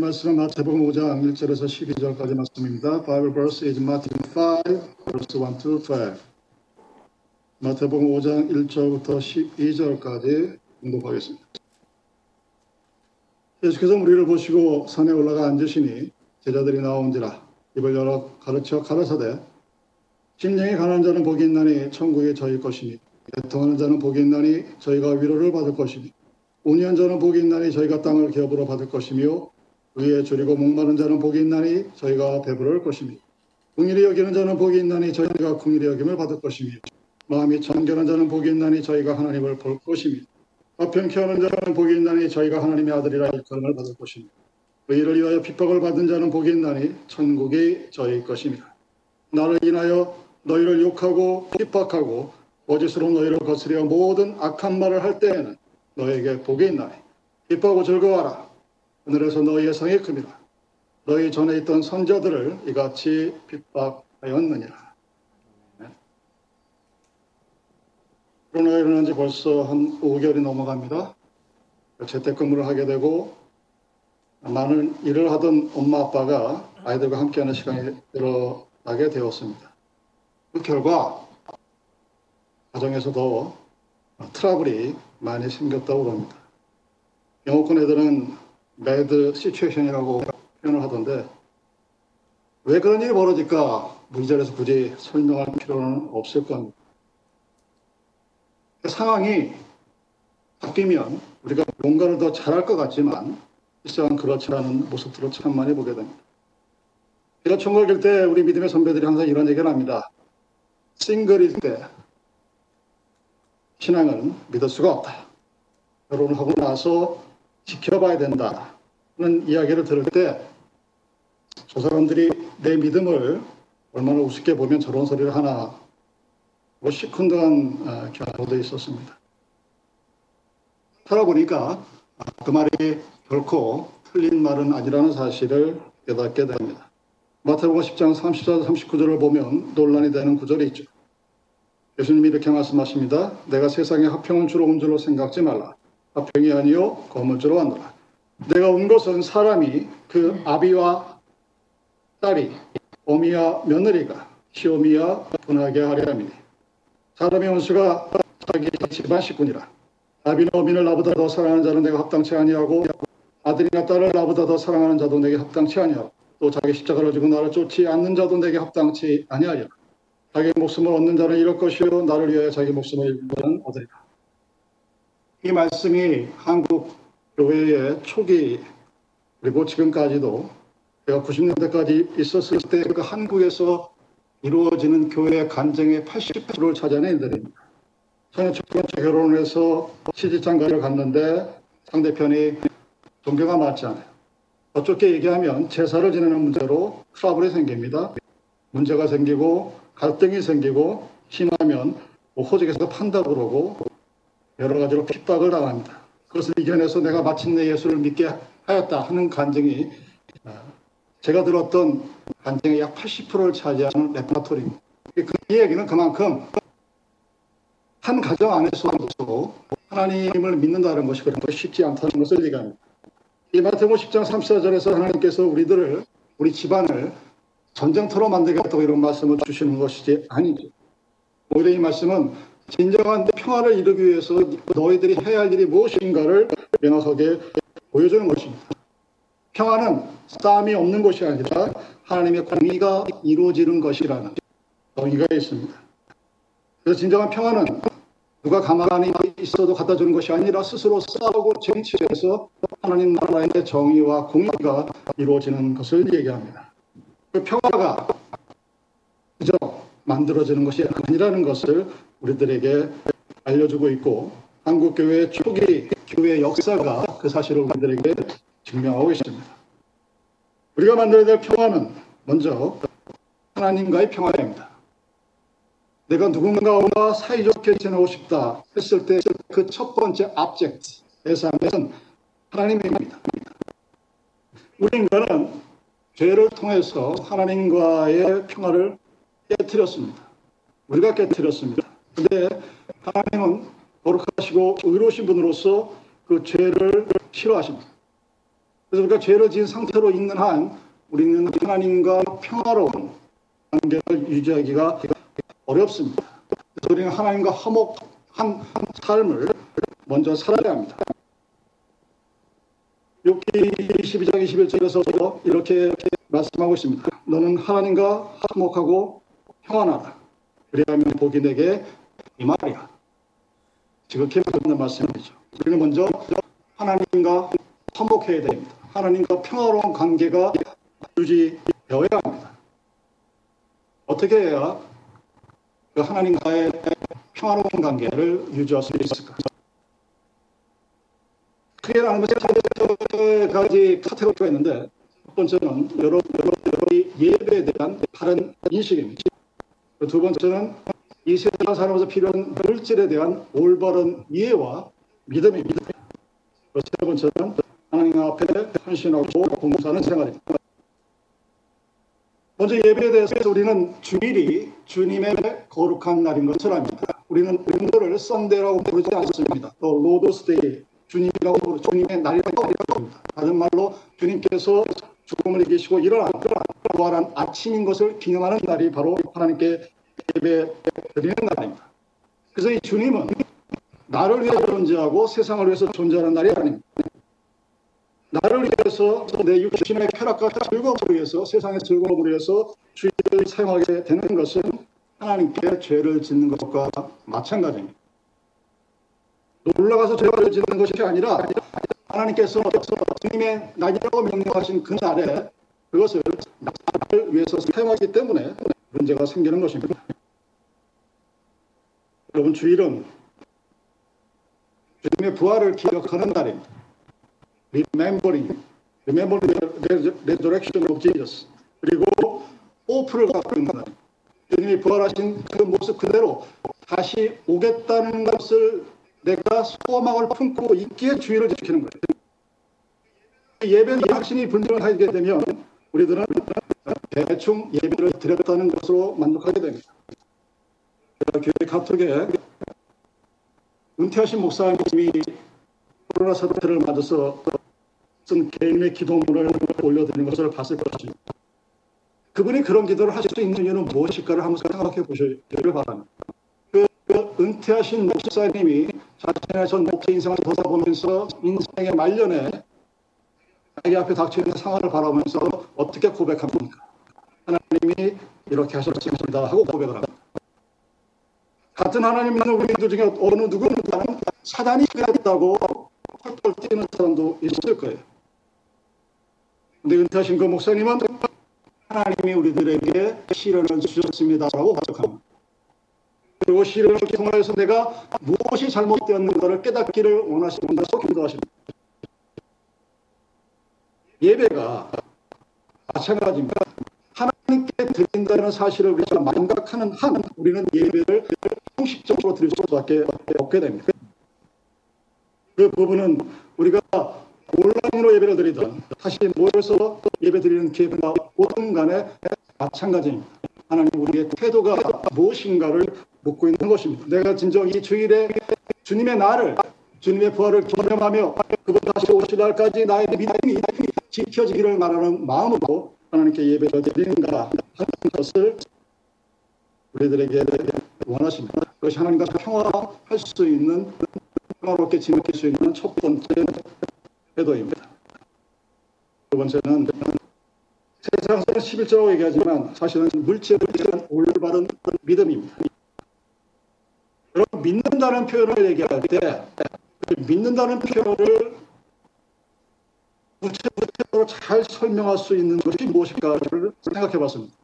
하나님 말씀은 마태복음 5장 1절에서 12절까지 말씀입니다. Bible verse is Matthew 5, verse 1 to 12. 마태복음 5장 1절부터 12절까지 공독하겠습니다. 예수께서 우리를 보시고 산에 올라가 앉으시니 제자들이 나온지라 입을 열어 가르쳐 가라사대 심령이 가난한 자는 복이 있나니 천국이 저희 것이니 애통하는 자는 복이 있나니 저희가 위로를 받을 것이니 온유한 자는 복이 있나니 저희가 땅을 기업으로 받을 것이며 위에 줄이고 목마른 자는 복이 있나니 저희가 배부를 것이며 궁일이 여기는 자는 복이 있나니 저희가 궁일이 여김을 받을 것이며 마음이 청결한 자는 복이 있나니 저희가 하나님을 볼 것이며 화평케 하는 자는 복이 있나니 저희가 하나님의 아들이라 일컬음을 받을 것이며 의를 위하여 핍박을 받은 자는 복이 있나니 천국이 저희 것입니다. 나를 인하여 너희를 욕하고 핍박하고 거짓으로 너희를 거스려 모든 악한 말을 할 때에는 너에게 복이 있나니 기뻐하고 즐거워하라. 하늘에서 너희의 상이 큼이라. 너희 전에 있던 선자들을 이같이 핍박하였느니라. 코로나가 일어난 지 벌써 한 5개월이 넘어갑니다. 재택근무를 하게 되고 많은 일을 하던 엄마 아빠가 아이들과 함께하는 시간이 늘어나게 되었습니다. 그 결과 가정에서도 트러블이 많이 생겼다고 합니다. 영어권 애들은 mad situation이라고 표현을 하던데 왜 그런 일이 벌어질까 자리에서 굳이 설명할 필요는 없을 겁니다. 상황이 바뀌면 우리가 뭔가를 더 잘할 것 같지만 실상 그렇지 않은 모습들을 참 많이 보게 됩니다. 제가 총각일 때 우리 믿음의 선배들이 항상 이런 얘기를 합니다. 싱글일 때 신앙은 믿을 수가 없다. 결혼을 하고 나서 지켜봐야 된다. 는 이야기를 들을 때 저 사람들이 내 믿음을 얼마나 우습게 보면 저런 소리를 하나 뭐 시큰둥한 경우도 있었습니다. 살아보니까 그 말이 결코 틀린 말은 아니라는 사실을 깨닫게 됩니다. 마태복음 10장 34, 39절을 보면 논란이 되는 구절이 있죠. 예수님이 이렇게 말씀하십니다. 내가 세상에 합평을 주러 온 줄로 생각지 말라. 합평이 아니요 검을 주러 왔노라. 내가 온 것은 사람이 그 아비와 딸이 어미와 며느리가 시오미와 분하게 하려 함이니 사람의 원수가 자기 집안 식구니라. 아비는 어미를 나보다 더 사랑하는 자는 내가 합당치 아니하고 아들이나 딸을 나보다 더 사랑하는 자도 내게 합당치 아니하고 또 자기 십자가를 지고 나를 쫓지 않는 자도 내게 합당치 아니하리라. 자기 목숨을 얻는 자는 이럴 것이요 나를 위하여 자기 목숨을 잃는 자는 얻으리라. 이 말씀이 한국 교회의 초기 그리고 지금까지도 제가 90년대까지 있었을 때 그 한국에서 이루어지는 교회 간증의 80%를 차지하는 일들입니다. 저는 첫 번째 결혼을 해서 시집장가를 갔는데 상대편이 종교가 맞지 않아요. 어떻게 얘기하면 제사를 지내는 문제로 트러블이 생깁니다. 문제가 생기고 갈등이 생기고 심하면 뭐 호적에서 판다 그러고 여러 가지로 핍박을 당합니다. 그것을 이겨내서 내가 마침내 예수를 믿게 하였다 하는 간증이 제가 들었던 간증의 약 80%를 차지하는 레퍼토리입니다. 그 얘기는 그만큼 한 가정 안에서도 하나님을 믿는다는 것이 그렇게 쉽지 않다는 것을 얘기합니다. 이 마태복음 10장 34절에서 하나님께서 우리들을 우리 집안을 전쟁터로 만들겠다고 이런 말씀을 주시는 것이지 아니죠. 오히려 이 말씀은 진정한 평화를 이루기 위해서 너희들이 해야 할 일이 무엇인가를 명확하게 보여주는 것입니다. 평화는 싸움이 없는 것이 아니라 하나님의 공의가 이루어지는 것이라는 정의가 있습니다. 그래서 진정한 평화는 누가 가만히 있어도 갖다 주는 것이 아니라 스스로 싸우고 쟁취해서 하나님 나라의 정의와 공의가 이루어지는 것을 얘기합니다. 그 평화가 그저 만들어지는 것이 아니라는 것을 우리들에게 알려주고 있고 한국 교회 초기 교회 역사가 그 사실을 우리들에게 증명하고 있습니다. 우리가 만들어야 될 평화는 먼저 하나님과의 평화입니다. 내가 누군가와 사이좋게 지내고 싶다 했을 때 그 첫 번째 압젝트, 대상은 하나님입니다. 우리 인간은 죄를 통해서 하나님과의 평화를 깨뜨렸습니다. 우리가 깨뜨렸습니다. 근데 하나님은 거룩하시고 의로우신 분으로서 그 죄를 싫어하십니다. 그래서 우리가 죄를 지은 상태로 있는 한 우리는 하나님과 평화로운 관계를 유지하기가 어렵습니다. 그래서 우리는 하나님과 화목한 삶을 먼저 살아야 합니다. 욥기 22장 21절에서 이렇게 말씀하고 있습니다. 너는 하나님과 화목하고 평안하라. 그래야면 복이 내게 이 말이야. 지극히 맞는 말씀이죠. 우리는 먼저 하나님과 화목해야 됩니다. 하나님과 평화로운 관계가 유지되어야 합니다. 어떻게 해야 그 하나님과의 평화로운 관계를 유지할 수 있을까? 크게 나누면 세 가지 카테고리가 있는데 첫 번째는 여러, 여러, 여러 예배에 대한 바른 인식입니다. 두 번째는 이 세상 살아가면서 필요한 물질에 대한 올바른 이해와 믿음입니다. 세 번째는 하나님 앞에 헌신하고 봉사하는 생활입니다. 먼저 예배에 대해서 우리는 주일이 주님의 거룩한 날인 것을 압니다. 우리는 오늘을 Sunday라고 부르지 않습니다. 또 Lord's Day, 주님이라고 부르 주님의 날이라고 부릅니다. 다른 말로 주님께서 죽음을 이기시고 일어난 부활한 아침인 것을 기념하는 날이 바로 하나님께 예배 드리는 날입니다. 그래서 이 주님은 나를 위해 존재하고 세상을 위해서 존재하는 날이 아닙니다. 나를 위해서 내 육신의 쾌락과 즐거움을 위해서 세상의 즐거움을 위해서 주의를 사용하게 되는 것은 하나님께 죄를 짓는 것과 마찬가지입니다. 올라가서 죄를 짓는 것이 아니라 하나님께서 주님의 날이라고 명령하신 그 날에 그것을 나를 위해서 사용하기 때문에 문제가 생기는 것입니다. 여러분 주일은 주님의 부활을 기억하는 날입니다. Remembering, remembering the resurrection of Jesus. 그리고 호프를 갖고 있는 날. 주님이 부활하신 그 모습 그대로 다시 오겠다는 것을 내가 소망을 품고 있기에 주의를 지키는 거예요. 예배는 확신이 분명하게 되면 우리들은 대충 예배를 드렸다는 것으로 만족하게 됩니다. 교회 카톡에 은퇴하신 목사님이 코로나 사태를 맞아서 쓴 개인의 기도문을 올려드리는 것을 봤을 것입니다. 그분이 그런 기도를 할수 있는 이유는 무엇일까를 한번 생각해 보시기를 바랍니다. 그, 그 은퇴하신 목사님이 자신의 전 목회 인생을 돌아보면서 인생의 말년에 자기 앞에 닥쳐있는 상황을 바라보면서 어떻게 고백합니까? 하나님이 이렇게 하셨습니다 하고 고백을 합니다. 같은 하나님 믿는 우리들 중에 어느 누군가는 사단이 그랬다고 펄펄 뛰는 사람도 있을 거예요. 근데 은퇴하신 그 목사님은 하나님이 우리들에게 시련을 주셨습니다라고 고백합니다. 그리고 시련을 통하여서 내가 무엇이 잘못되었는가를 깨닫기를 원하신다고 기도 하십니다. 예배가 마찬가지입니다. 하나님께 드린다는 사실을 우리가 망각하는 한 우리는 예배를 형식적으로 드릴 수밖에 없게 됩니다. 그 부분은 우리가 온라인으로 예배를 드리든 다시 모여서 예배 드리는 기회가 오든 간에 마찬가지입니다. 하나님 우리의 태도가 무엇인가를 묻고 있는 것입니다. 내가 진정 이 주일에 주님의 날을 주님의 부활을 기념하며 그분 다시 오실 날까지 나의 믿음이 지켜지기를 말하는 마음으로 하나님께 예배를 드리는가 하는 것을 우리들에게 원하십니다. 그것이 하나님과 평화할 수 있는 평화롭게 지낼 수 있는 첫 번째 태도입니다. 두 번째는 세상에서는 11조라고 얘기하지만 사실은 물질에 대한 올바른 믿음입니다. 여러분 믿는다는 표현을 얘기할 때 믿는다는 표현을 잘 설명할 수 있는 것이 무엇일까를 생각해 봤습니다.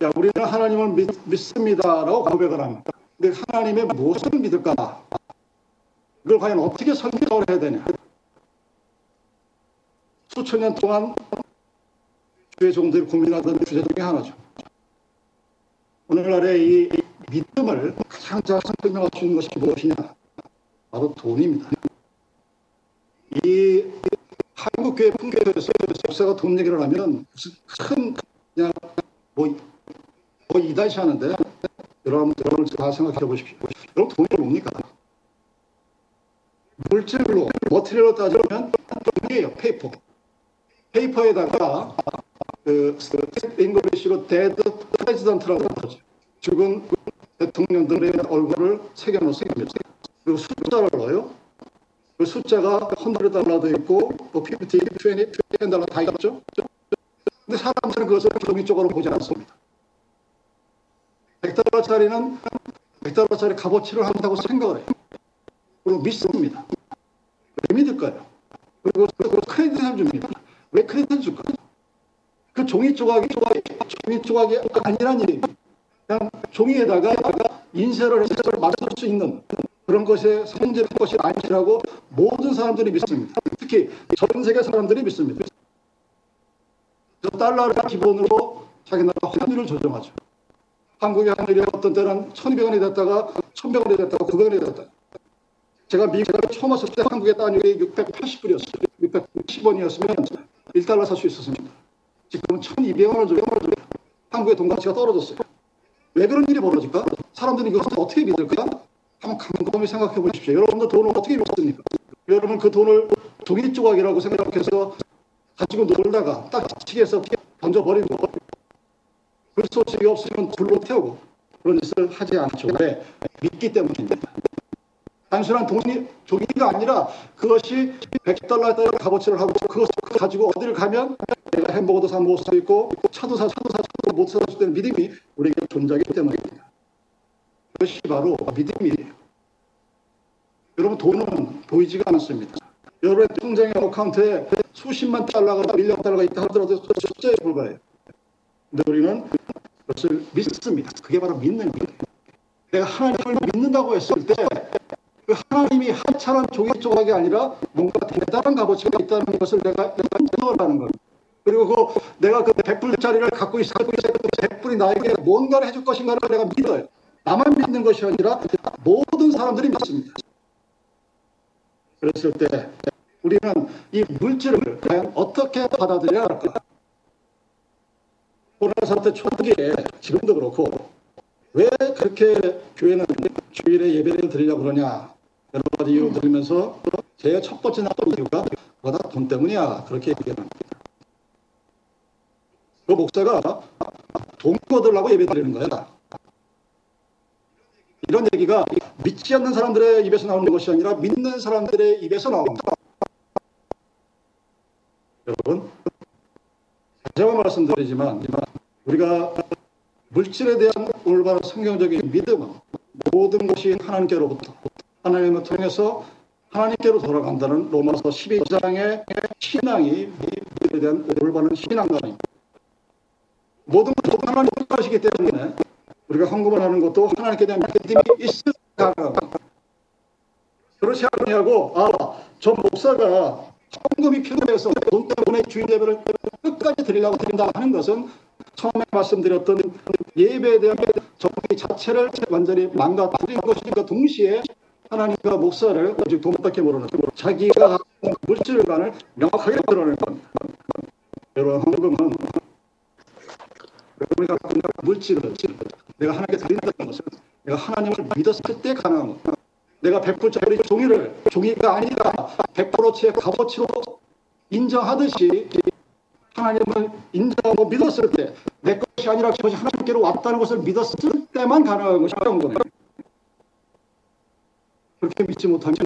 자, 우리는 하나님을 믿, 믿습니다라고 고백을 합니다. 근데 하나님의 무엇을 믿을까? 이걸 과연 어떻게 설명을 해야 되냐? 수천 년 동안 주의 종들이 고민하던 주제 중에 하나죠. 오늘날의 이 믿음을 가장 잘 설명할 수 있는 것이 무엇이냐? 바로 돈입니다. 이 한국 교회 풍경에서 목사가 돈 얘기를 하면 무슨 큰 그냥 뭐, 뭐 이다시 하는데 여러분 여러분 다 생각해 보십시오. 여러분 돈이 뭡니까? 물질로 material로 따지면 돈이에요. 페이퍼. 페이퍼에다가 그 English로 dead president라고 하죠. 죽은 대통령들의 얼굴을 새겨놓습니다. 그리고 숫자를 넣어요. 그 숫자가 100달러도 있고 뭐 50, 20, 10달러 다 있죠. 근데 사람들은 그것을 종이쪽으로 보지 않습니다. 100달러짜리는 100달러짜리 값어치를 한다고 생각을 해요. 그리고 믿습니다. 왜 믿을까요? 그리고 그 크레딧을 줍니다. 왜 크레딧을 줄까요? 그 종이 조각이 조각이 종이 조각이 아니란 얘기입니다. 그냥 종이에다가 인쇄를 해서 맞출 수 있는 그런 것에 현재 것이 아니라고 모든 사람들이 믿습니다. 특히 전 세계 사람들이 믿습니다. 저 달러를 기본으로 자기 나라 환율을 조정하죠. 한국의 환율이 어떤 때는 1200원이 됐다가 1100원이 됐다가 900원이 됐다. 제가 미국에 처음 왔을 때 한국의 단위가 680불이었어요. 610원이었으면 1달러 살 수 있었습니다. 지금은 1200원을 줘요. 한국의 돈 가치가 떨어졌어요. 왜 그런 일이 벌어질까? 사람들이 이것을 어떻게 믿을까? 한번 곰곰이 생각해 보십시오. 여러분들 돈을 어떻게 믿습니까? 여러분 그 돈을 종이 조각이라고 생각해서 가지고 놀다가 딱 지치게해서 던져버리고 그 소식이 없으면 불로 태우고 그런 짓을 하지 않죠. 왜? 믿기 때문입니다. 단순한 돈이 종이가 아니라 그것이 100달러에 값어치를 하고 그것을 가지고 어디를 가면 내가 햄버거도 사 먹을 수 있고 차도 사 차도 사 차도 못 사줄 수 있는 믿음이 우리에게 존재하기 때문입니다. 그것이 바로 믿음이에요. 여러분 돈은 보이지가 않습니다. 여러분의 통장의 어카운트에 수십만 달러가 밀리언 달러가 있다 하더라도 숫자에 불과해요. 근데 우리는 그것을 믿습니다. 그게 바로 믿는 거예요. 내가 하나님을 믿는다고 했을 때 그 하나님이 하찮은 종이 조각이 아니라 뭔가 대단한 값어치가 있다는 것을 내가 인정을 하는 겁니다. 그리고 그 내가 그 100불짜리를 갖고 있을 때 100불이 나에게 뭔가를 해줄 것인가를 내가 믿어요. 나만 믿는 것이 아니라 모든 사람들이 믿습니다. 그랬을 때 우리는 이 물질을 과연 어떻게 받아들여야 할까? 코로나 사태 초기에 지금도 그렇고 왜 그렇게 교회는 주일에 예배를 드리려고 그러냐 여러 가지 이유 들으면서 제가 첫 번째 나온 이유가 그거다 돈 때문이야 그렇게 얘기합니다. 그 목사가 돈 거들라고 예배 드리는 거야. 이런 얘기가 믿지 않는 사람들의 입에서 나오는 것이 아니라 믿는 사람들의 입에서 나옵니다. 여러분, 제가 말씀드리지만 우리가 물질에 대한 올바른 성경적인 믿음은 모든 것이 하나님께로부터 하나님을 통해서 하나님께로 돌아간다는 로마서 12장의 신앙이 믿음에 대한 올바른 신앙관입니다. 모든 것도 하나님 뜻하시기 때문에 우리가 헌금을 하는 것도 하나님께 대한 믿음이 있을 가능합니다. 그렇지 않냐고 아저 목사가 헌금이 필요해서 돈 때문에 주일 예배를 끝까지 드리려고 드린다 하는 것은 처음에 말씀드렸던 예배에 대한 정의 자체를 완전히 망가뜨린 것이니까 동시에 하나님과 목사를 아직 도움밖에 모르는 자기가 물질관을 명확하게 드러내는 겁니다. 헌금은 갖고 있는 물질을 내가 하나님께 드린다는 것은 내가 하나님을 믿었을 때 가능한 겁니다. 내가 100%짜리 종이를 종이가 아니라 100%치의 값어치로 인정하듯이 하나님을 인정하고 믿었을 때 내 것이 아니라 그것이 하나님께로 왔다는 것을 믿었을 때만 가능한 것이 어려운 거예요. 그렇게 믿지 못하면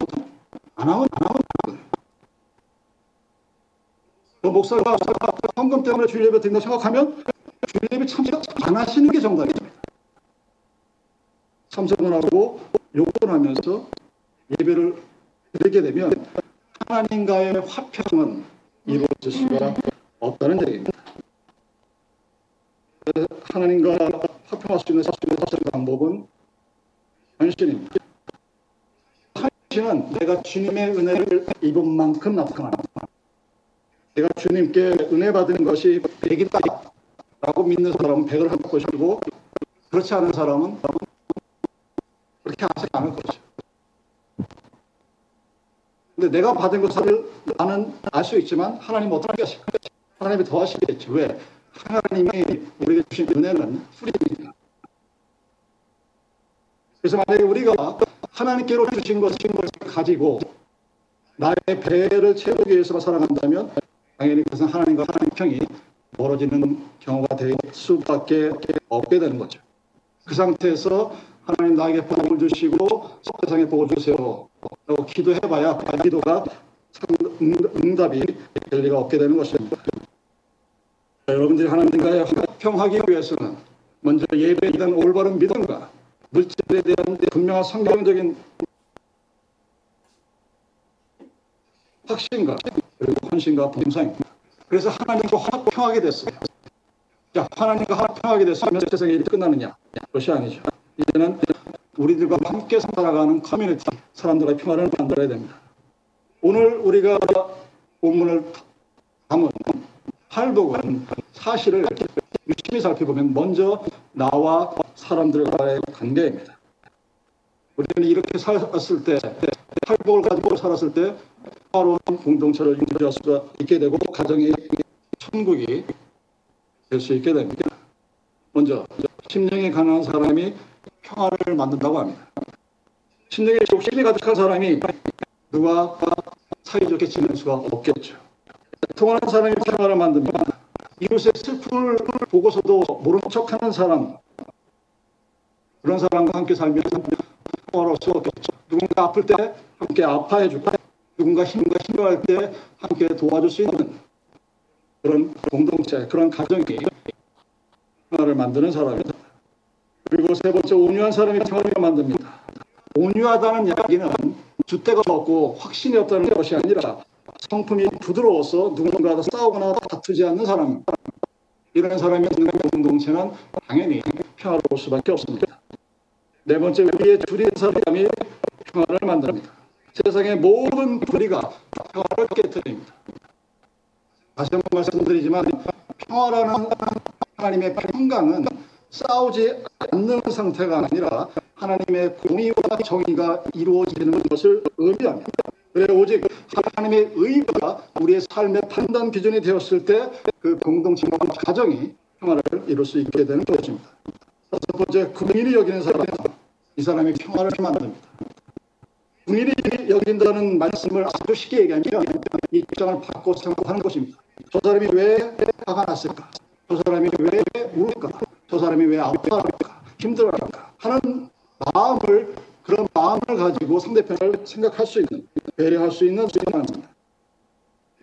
안 하면 안 하면 거예요. 그 목사가 헌금 때문에 주일 예배 드린다 생각하면 예배 참석 안 하시는 게 정답입니다. 참석을 하고 욕을 하면서 예배를 드리게 되면 하나님과의 화평은 이루어질 수가 없다는 얘기입니다. 하나님과 화평할 수 있는 방법은 헌신입니다. 헌신은 내가 주님의 은혜를 입은 만큼 나타납니다. 내가 주님께 은혜 받은 것이 백이다 라고 믿는 사람은 백을 할 것이고 그렇지 않은 사람은 그렇게 하지 않을 것이죠. 근데 내가 받은 것을 나는 알 수 있지만 하나님 어떻게 하실까? 하나님이 더 하시겠죠. 왜? 하나님이 우리에게 주신 은혜는 풀입니다. 그래서 만약에 우리가 하나님께로 주신 것을 가지고 나의 배를 채우기 위해서 살아간다면 당연히 그것은 하나님과 하나님 평이 멀어지는 경우가 될 수밖에 없게 되는 거죠. 그 상태에서 하나님 나에게 복을 주시고 세상에 복을 주세요. 라고 기도해봐야 그 기도가 응답이 될 리가 없게 되는 것입니다. 자, 여러분들이 하나님과의 화평하기 위해서는 먼저 예배에 대한 올바른 믿음과 물질에 대한 분명한 성경적인 확신과 그리고 헌신과 봉사입니다. 그래서 하나님과 화평하게 됐어요. 자, 하나님과 화평하게 됐으면 세상이 이렇게 끝나느냐? 그것이 아니죠. 이제는 우리들과 함께 살아가는 커뮤니티, 사람들의 평화를 만들어야 됩니다. 오늘 우리가 본문을 담은 팔복은 사실을 유심히 살펴보면 먼저 나와 사람들과의 관계입니다. 우리는 이렇게 살았을 때, 팔복을 가지고 살았을 때평 화로운 공동체를 유지할 수가 있게 되고 가정이 천국이 될 수 있게 됩니다. 먼저 심령이 가난한 사람이 평화를 만든다고 합니다. 심령에 욕심이 가득한 사람이 누가 사이좋게 지낼 수가 없겠죠. 통하는 사람이 평화를 만듭니다. 이웃의 슬픔을 보고서도 모른 척하는 사람 그런 사람과 함께 살면 평화로울 수 없겠죠. 누군가 아플 때 함께 아파해주고 누군가 힘과 힘들어할 때 함께 도와줄 수 있는 그런 공동체, 그런 가정이 평화를 만드는 사람입니다. 그리고 세 번째 온유한 사람이 평화를 만듭니다. 온유하다는 이야기는 주대가 없고 확신이 없다는 것이 아니라 성품이 부드러워서 누군가와 싸우거나 다투지 않는 사람 이런 사람이 있는 공동체는 당연히 평화로울 수밖에 없습니다. 네 번째 우리의 줄인 사람이 평화를 만듭니다. 세상의 모든 불의가 평화를 깨뜨립니다. 다시 한번 말씀드리지만 평화라는 하나님의 평강은 싸우지 않는 상태가 아니라 하나님의 공의와 정의가 이루어지는 것을 의미합니다. 그래 오직 하나님의 의가 우리의 삶의 판단 기준이 되었을 때 그 공동체와 가정이 평화를 이룰 수 있게 되는 것입니다. 다섯 번째, 국민이 여기는 사람, 이 사람이 평화를 만듭니다. 국민이 여긴다는 말씀을 아주 쉽게 얘기하면 이 입장을 바꿔 생각하는 것입니다. 저 사람이 왜 화가 났을까? 저 사람이 왜 울까? 저 사람이 왜 아파할까? 힘들어할까? 하는 마음을 그런 마음을 가지고 상대편을 생각할 수 있는 배려할 수 있는 사람입니다.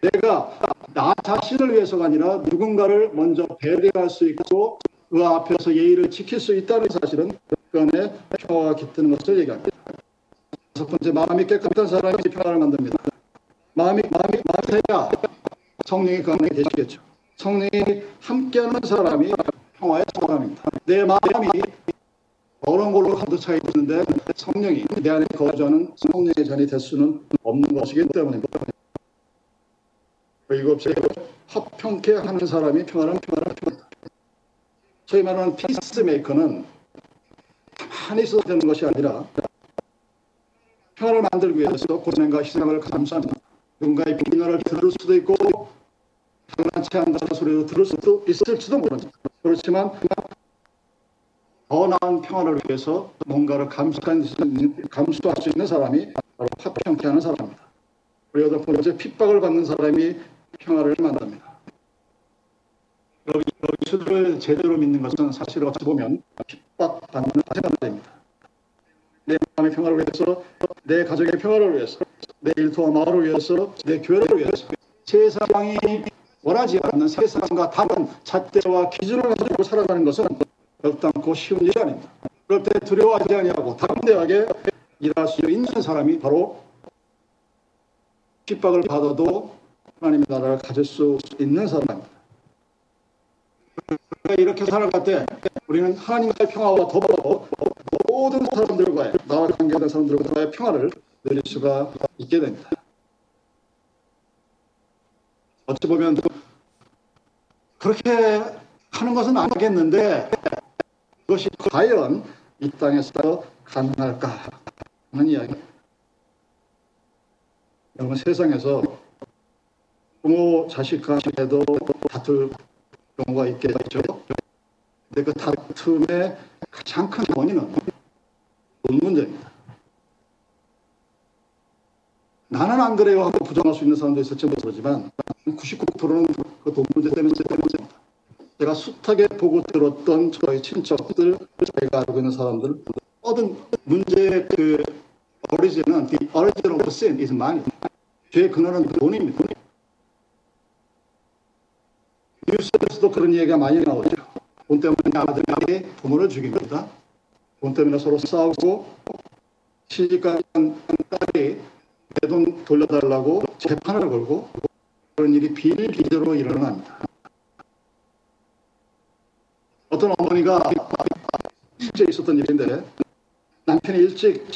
내가 나 자신을 위해서가 아니라 누군가를 먼저 배려할 수 있고 그 앞에서 예의를 지킬 수 있다는 사실은 그 안에 평화가 깃드는 것을 얘기합니다. 다섯 번째 마음이 깨끗한 사람이 평화를 만듭니다. 마음이 마음이 마음이야 성령이 그 안에 계시겠죠. 성령이 함께하는 사람이 평화의 사람입니다. 내 마음이 어려운 걸로 가득 차 있는데 성령이 내 안에 거주하는 성령의 잔이 될 수는 없는 것이기 때문입니다. 일곱째 화평케 하는 사람이 평화는 평화는 평화다. 소위 말하는 피스메이커는 가만히 있어도 되는 것이 아니라 평화를 만들기 위해서 고생과 희생을 감수합니다. 누군가의 비난을 들을 수도 있고 장난치 않는 소리를 들을 수도 있을지도 모릅니다. 그렇지만 더 나은 평화를 위해서 뭔가를 감수할 수 있는, 사람이 바로 화평케 하는 사람입니다. 그리고 여덟 번째 핍박을 받는 사람이 평화를 만듭니다. 예수를 제대로 믿는 것은 사실 어찌 보면 핍박받는 생각입니다. 내 마음의 평화를 위해서, 내 가정의 평화를 위해서, 내 일터와 마을을 위해서, 내 교회를 위해서 세상이 원하지 않는 세상과 다른 잣대와 기준을 가지고 살아가는 것은 결단코 쉬운 일이 아닙니다. 그럴 때 두려워하지 아니하고 담대하게 일할 수 있는 사람이 바로 핍박을 받아도 하나님의 나라를 가질 수 있는 사람입니다. 우리가 이렇게 살아갈 때 우리는 하나님과의 평화와 더불어 모든 사람들과의 나와 관계된 사람들과의 평화를 누릴 수가 있게 됩니다. 어찌 보면 그렇게 하는 것은 아니겠는데 그것이 과연 이 땅에서 가능할까 하는 이야기. 여러분 세상에서 부모 자식 간에도 다툴 경우가 있겠죠. 근데 그 다툼의 가장 큰 원인은 돈 문제입니다. 안 그래요 하고 부정할 수 있는 사람도 있을지 모르지만 99%는 그 돈 문제 때문에 때문입니다. 제가 숱하게 보고 들었던 저희 친척들, 저희가 알고 있는 사람들, 모든 문제의 그 오리진은 the origin of sin is money. 죄의 근원은 돈입니다. 뉴스에서도 그런 얘기가 많이 나오죠. 돈 때문에 아들이 부모를 죽입니다. 돈 때문에 서로 싸우고 시집간 딸이 내 돈 돌려달라고 재판을 걸고 그런 일이 비일비재로 일어납니다. 어떤 어머니가 실제 있었던 일인데 남편이 일찍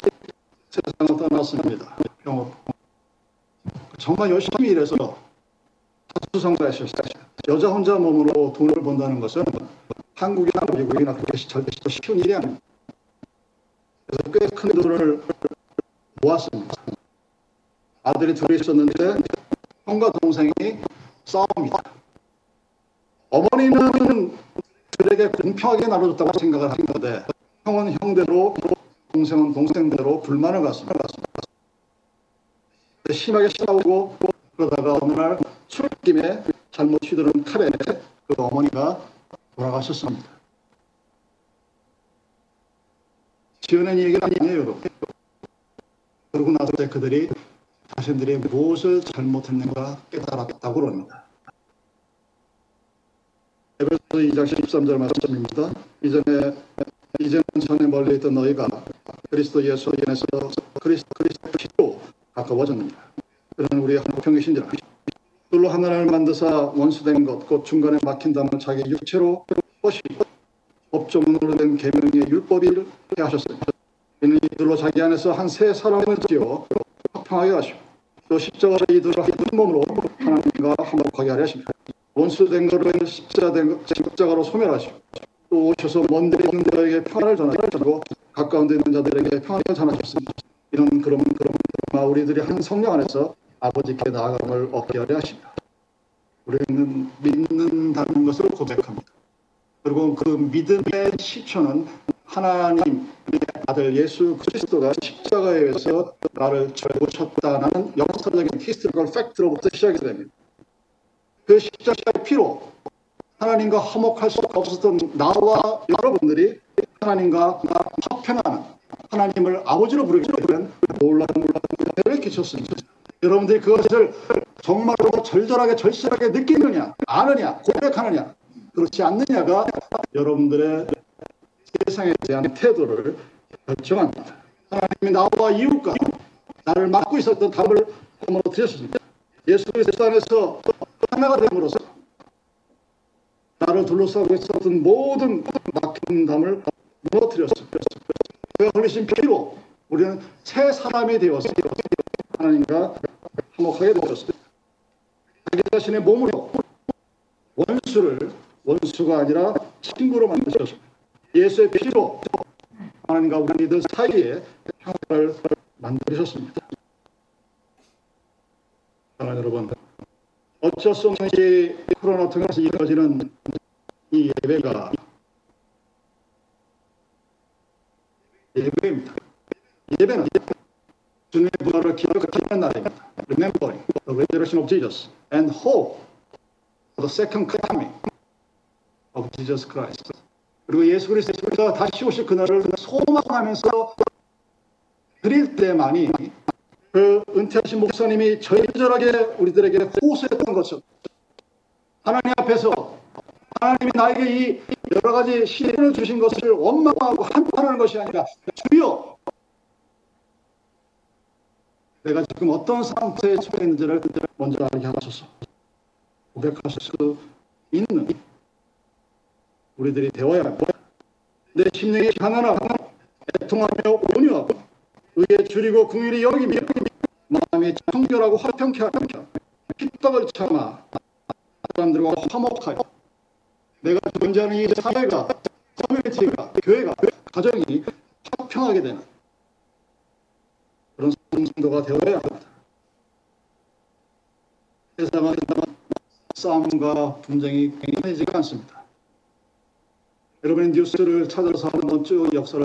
세상을 떠났습니다. 병업. 정말 열심히 일해서 다수성가하셨어요. 여자 혼자 몸으로 돈을 번다는 것은 한국이나 미국이나 그렇게 절대 쉬운 일이 아닙니다. 그래서 꽤 큰 돈을 모았습니다. 아들이 둘이 있었는데 형과 동생이 싸웁니다. 어머니는 그들에게 공평하게 나눠줬다고 생각을 하는데 형은 형대로 동생은 동생대로 불만을 갖습니다. 심하게 싸우고 그러다가 어느 날 술김에 잘못 휘두른 칼에 그 어머니가 돌아가셨습니다. 지어낸 얘기가 아니에요. 그러고 나서 그들이 자신들이 무엇을 잘못했는가 깨달았다고 그럽니다. 에베소 2장 13절 말씀입니다. 이전에 이제는 전에 멀리 있던 너희가 그리스도 예수 안에서 그리스도 그리스도 피로 가까워졌느니라. 그는 우리 한국평이신지라. 둘로 하나를 만드사 원수된 것, 곧 중간에 막힌 담을 자기 육체로 것이 법조문으로 된 계명의 율법을 하셨으니 이는 이들로 자기 안에서 한 세 사람을 지어 평하게 하시고 또 십자가 이들을 한 몸으로 하나님과 화목하게 하려 하십니다. 원수된 것을 십자된, 십자가 로 소멸하시고 또 오셔서 먼데 있는 자에게 평안을 전하시고 가까운 데 있는 자들에게 평안을 전하셨습니다. 이런 그러면 그러면 우리들이 한 성령 안에서 아버지께 나아감을 얻게 하려 하십니다. 우리는 믿는다는 것을 고백합니다. 그리고 그 믿음의 시초는 하나님의 아들 예수 그리스도가 십자가에서 나를 죽으셨다는 역사적인 historical fact로부터 시작이 됩니다. 그 십자가의 피로 하나님과 화목할 수 없었던 나와 여러분들이 하나님과 화평하는 하나님을 아버지로 부르게 되는 놀라운 은혜를 끼쳤습니다. 여러분들이 그것을 정말로 절절하게 절실하게 느끼느냐 아느냐 고백하느냐 그렇지 않느냐가 여러분들의 세상에 대한 태도를 결정합니다. 하나님이 나와 이웃과 나를 맡고 있었던 답을 한번 드렸습니다. 예수 그리스도 안에서 하나가 됨으로써 나를 둘러싸고 있었던 모든 막힌 담을 무너뜨렸습니다. 그가 흘리신 피로 우리는 새 사람이 되었습니다. 하나님과 화목하게 되었습니다. 자기 자신의 몸으로 원수를 원수가 아니라 친구로 만드셨습니다. 예수의 피로 하나님과 우리들 사이에 평화를 만드셨습니다. 사랑하는 여러분, 어쩔 수 없는 이 코로나 통해서 이루어지는 이 예배가 예배입니다. 예배는 주님의 부활을 기억하는 날입니다. Remembering the resurrection of Jesus and hope for the second coming of Jesus Christ. 그리고 예수 그리스도가 다시 오실 그날을 소망하면서 드릴 때만이 그 은퇴하신 목사님이 절절하게 우리들에게 호소했던 것은 하나님 앞에서 하나님이 나에게 이 여러 가지 시련을 주신 것을 원망하고 한탄하는 것이 아니라 주여! 내가 지금 어떤 상태에 처해 있는지를 먼저 알게 하소서. 고백하실 수 있는 우리들이 되어야 합니다. 내 심령이 가난하고 애통하며 온유하고 의에 줄이고 궁일이 여기며 마음이 청결하고 화평케 하며 핍박을 참아 사람들과 화목하여 내가 존재하는 이 사회가 커뮤니티가 교회가 가정이 화평하게 되는 그런 성도가 되어야 합니다. 세상은 싸움과 분쟁이 끊이지가 않습니다. 여러분이 뉴스를 찾아서 한번 쭉 역사를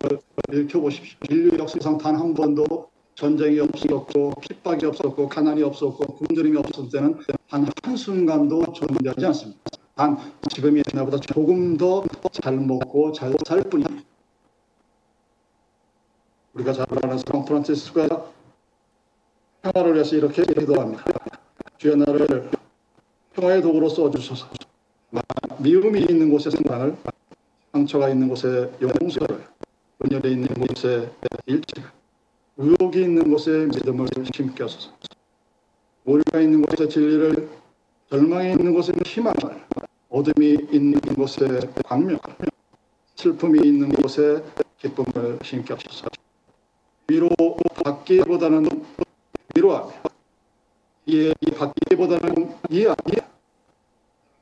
읽혀보십시오. 인류 역사상 단 한 번도 전쟁이 없었고 핍박이 없었고 가난이 없었고 굶주림이 없었을 때는 단 한순간도 존재하지 않습니다. 단 지금의 옛날보다 조금 더 잘 먹고 잘 살 뿐입니다. 우리가 잘 아는 성 프란치스코가 평화를 위해서 이렇게 기도합니다. 주여 나를 평화의 도구로 써주소서. 미움이 있는 곳에 사랑을, 상처가 있는 곳에 용서를, 분열이 있는 곳에 일치를, 의혹이 있는 곳에 믿음을 하소서. 오류가 있는 곳에 진리를, 절망이 있는 곳에 희망을, 어둠이 있는 곳에 광명을, 슬픔이 있는 곳에 기쁨을 하소서. 위로 받기보다는 위로하며, 이해 받기보다는 이해하며,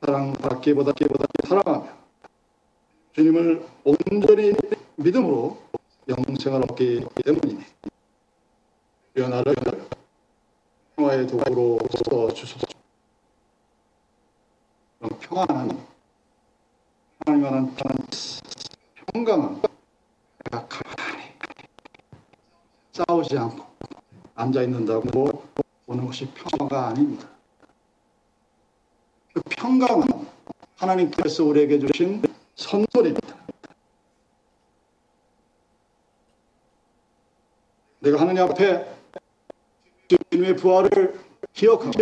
사랑 받기보다 기보다 사랑하며, 주님을 온전히 믿음으로 영생을 얻기 때문이니, 나를 평화의 도구로 써 주소서. 그럼 평화는 하나님과는 내가 가만히 싸우지 않고 앉아 있는다고 보는 것이 평화가 아닙니다. 그 평강은 하나님께서 우리에게 주신 선물입니다. 내가 하나님 앞에 주님의 부활을 기억하고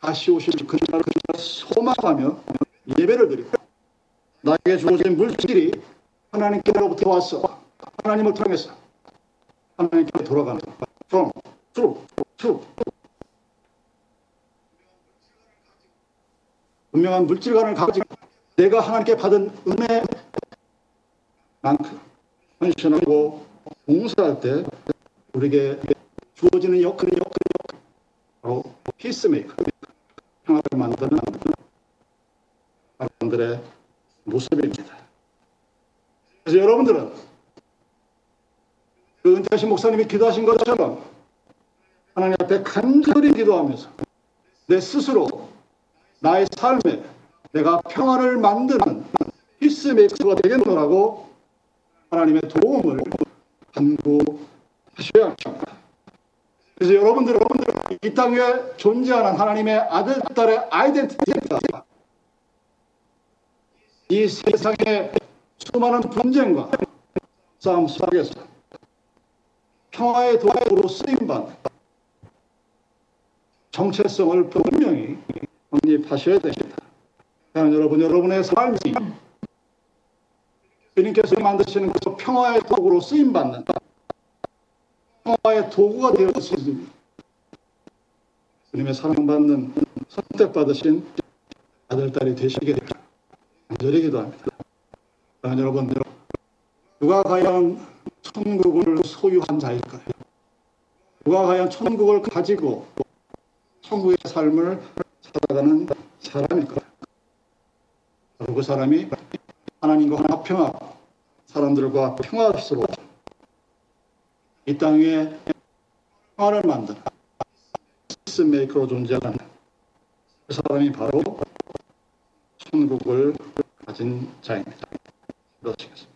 다시 오실 그날을 소망하며 예배를 드리고 나에게 주어진 물질이 하나님께로부터 왔어. 하나님을 통해서 하나님께 돌아가는 from, through, to 분명한 물질관을 가지고 내가 하나님께 받은 은혜만큼 헌신하고 봉사할 때 우리에게 주어지는 역할이 역할이 바로 피스메이커 평화를 만드는 사람들의 모습입니다. 그래서 여러분들은 그 은퇴하신 목사님이 기도하신 것처럼 하나님 앞에 간절히 기도하면서 내 스스로 나의 삶에 내가 평화를 만드는 피스메이커가 되겠노라고 하나님의 도움을 간구하셔야 합니다. 그래서 여러분들, 여러분들 이 땅에 존재하는 하나님의 아들, 딸의 아이덴티티가 이 세상의 수많은 분쟁과 싸움 속에서 평화의 도구로 쓰임받는 정체성을 분명히 확립하셔야 됩니다. 여러분, 여러분의 삶이 주님께서 만드시는 그 평화의 도구로 쓰임받는 평화의 도구가 되었습니다. 주님의 사랑받는 선택받으신 아들딸이 되시게 되기를 간절히 기도합니다. 여러분, 누가 과연 천국을 소유한 자일까요? 누가 과연 천국을 가지고 천국의 삶을 살아가는 사람일까요? 그 사람이 하나님과 화평하고 사람들과 평화스러워 이 땅에 평화를 만드는 피스메이커로 존재하는 그 사람이 바로 천국을 가진 자입니다. 그렇습니다.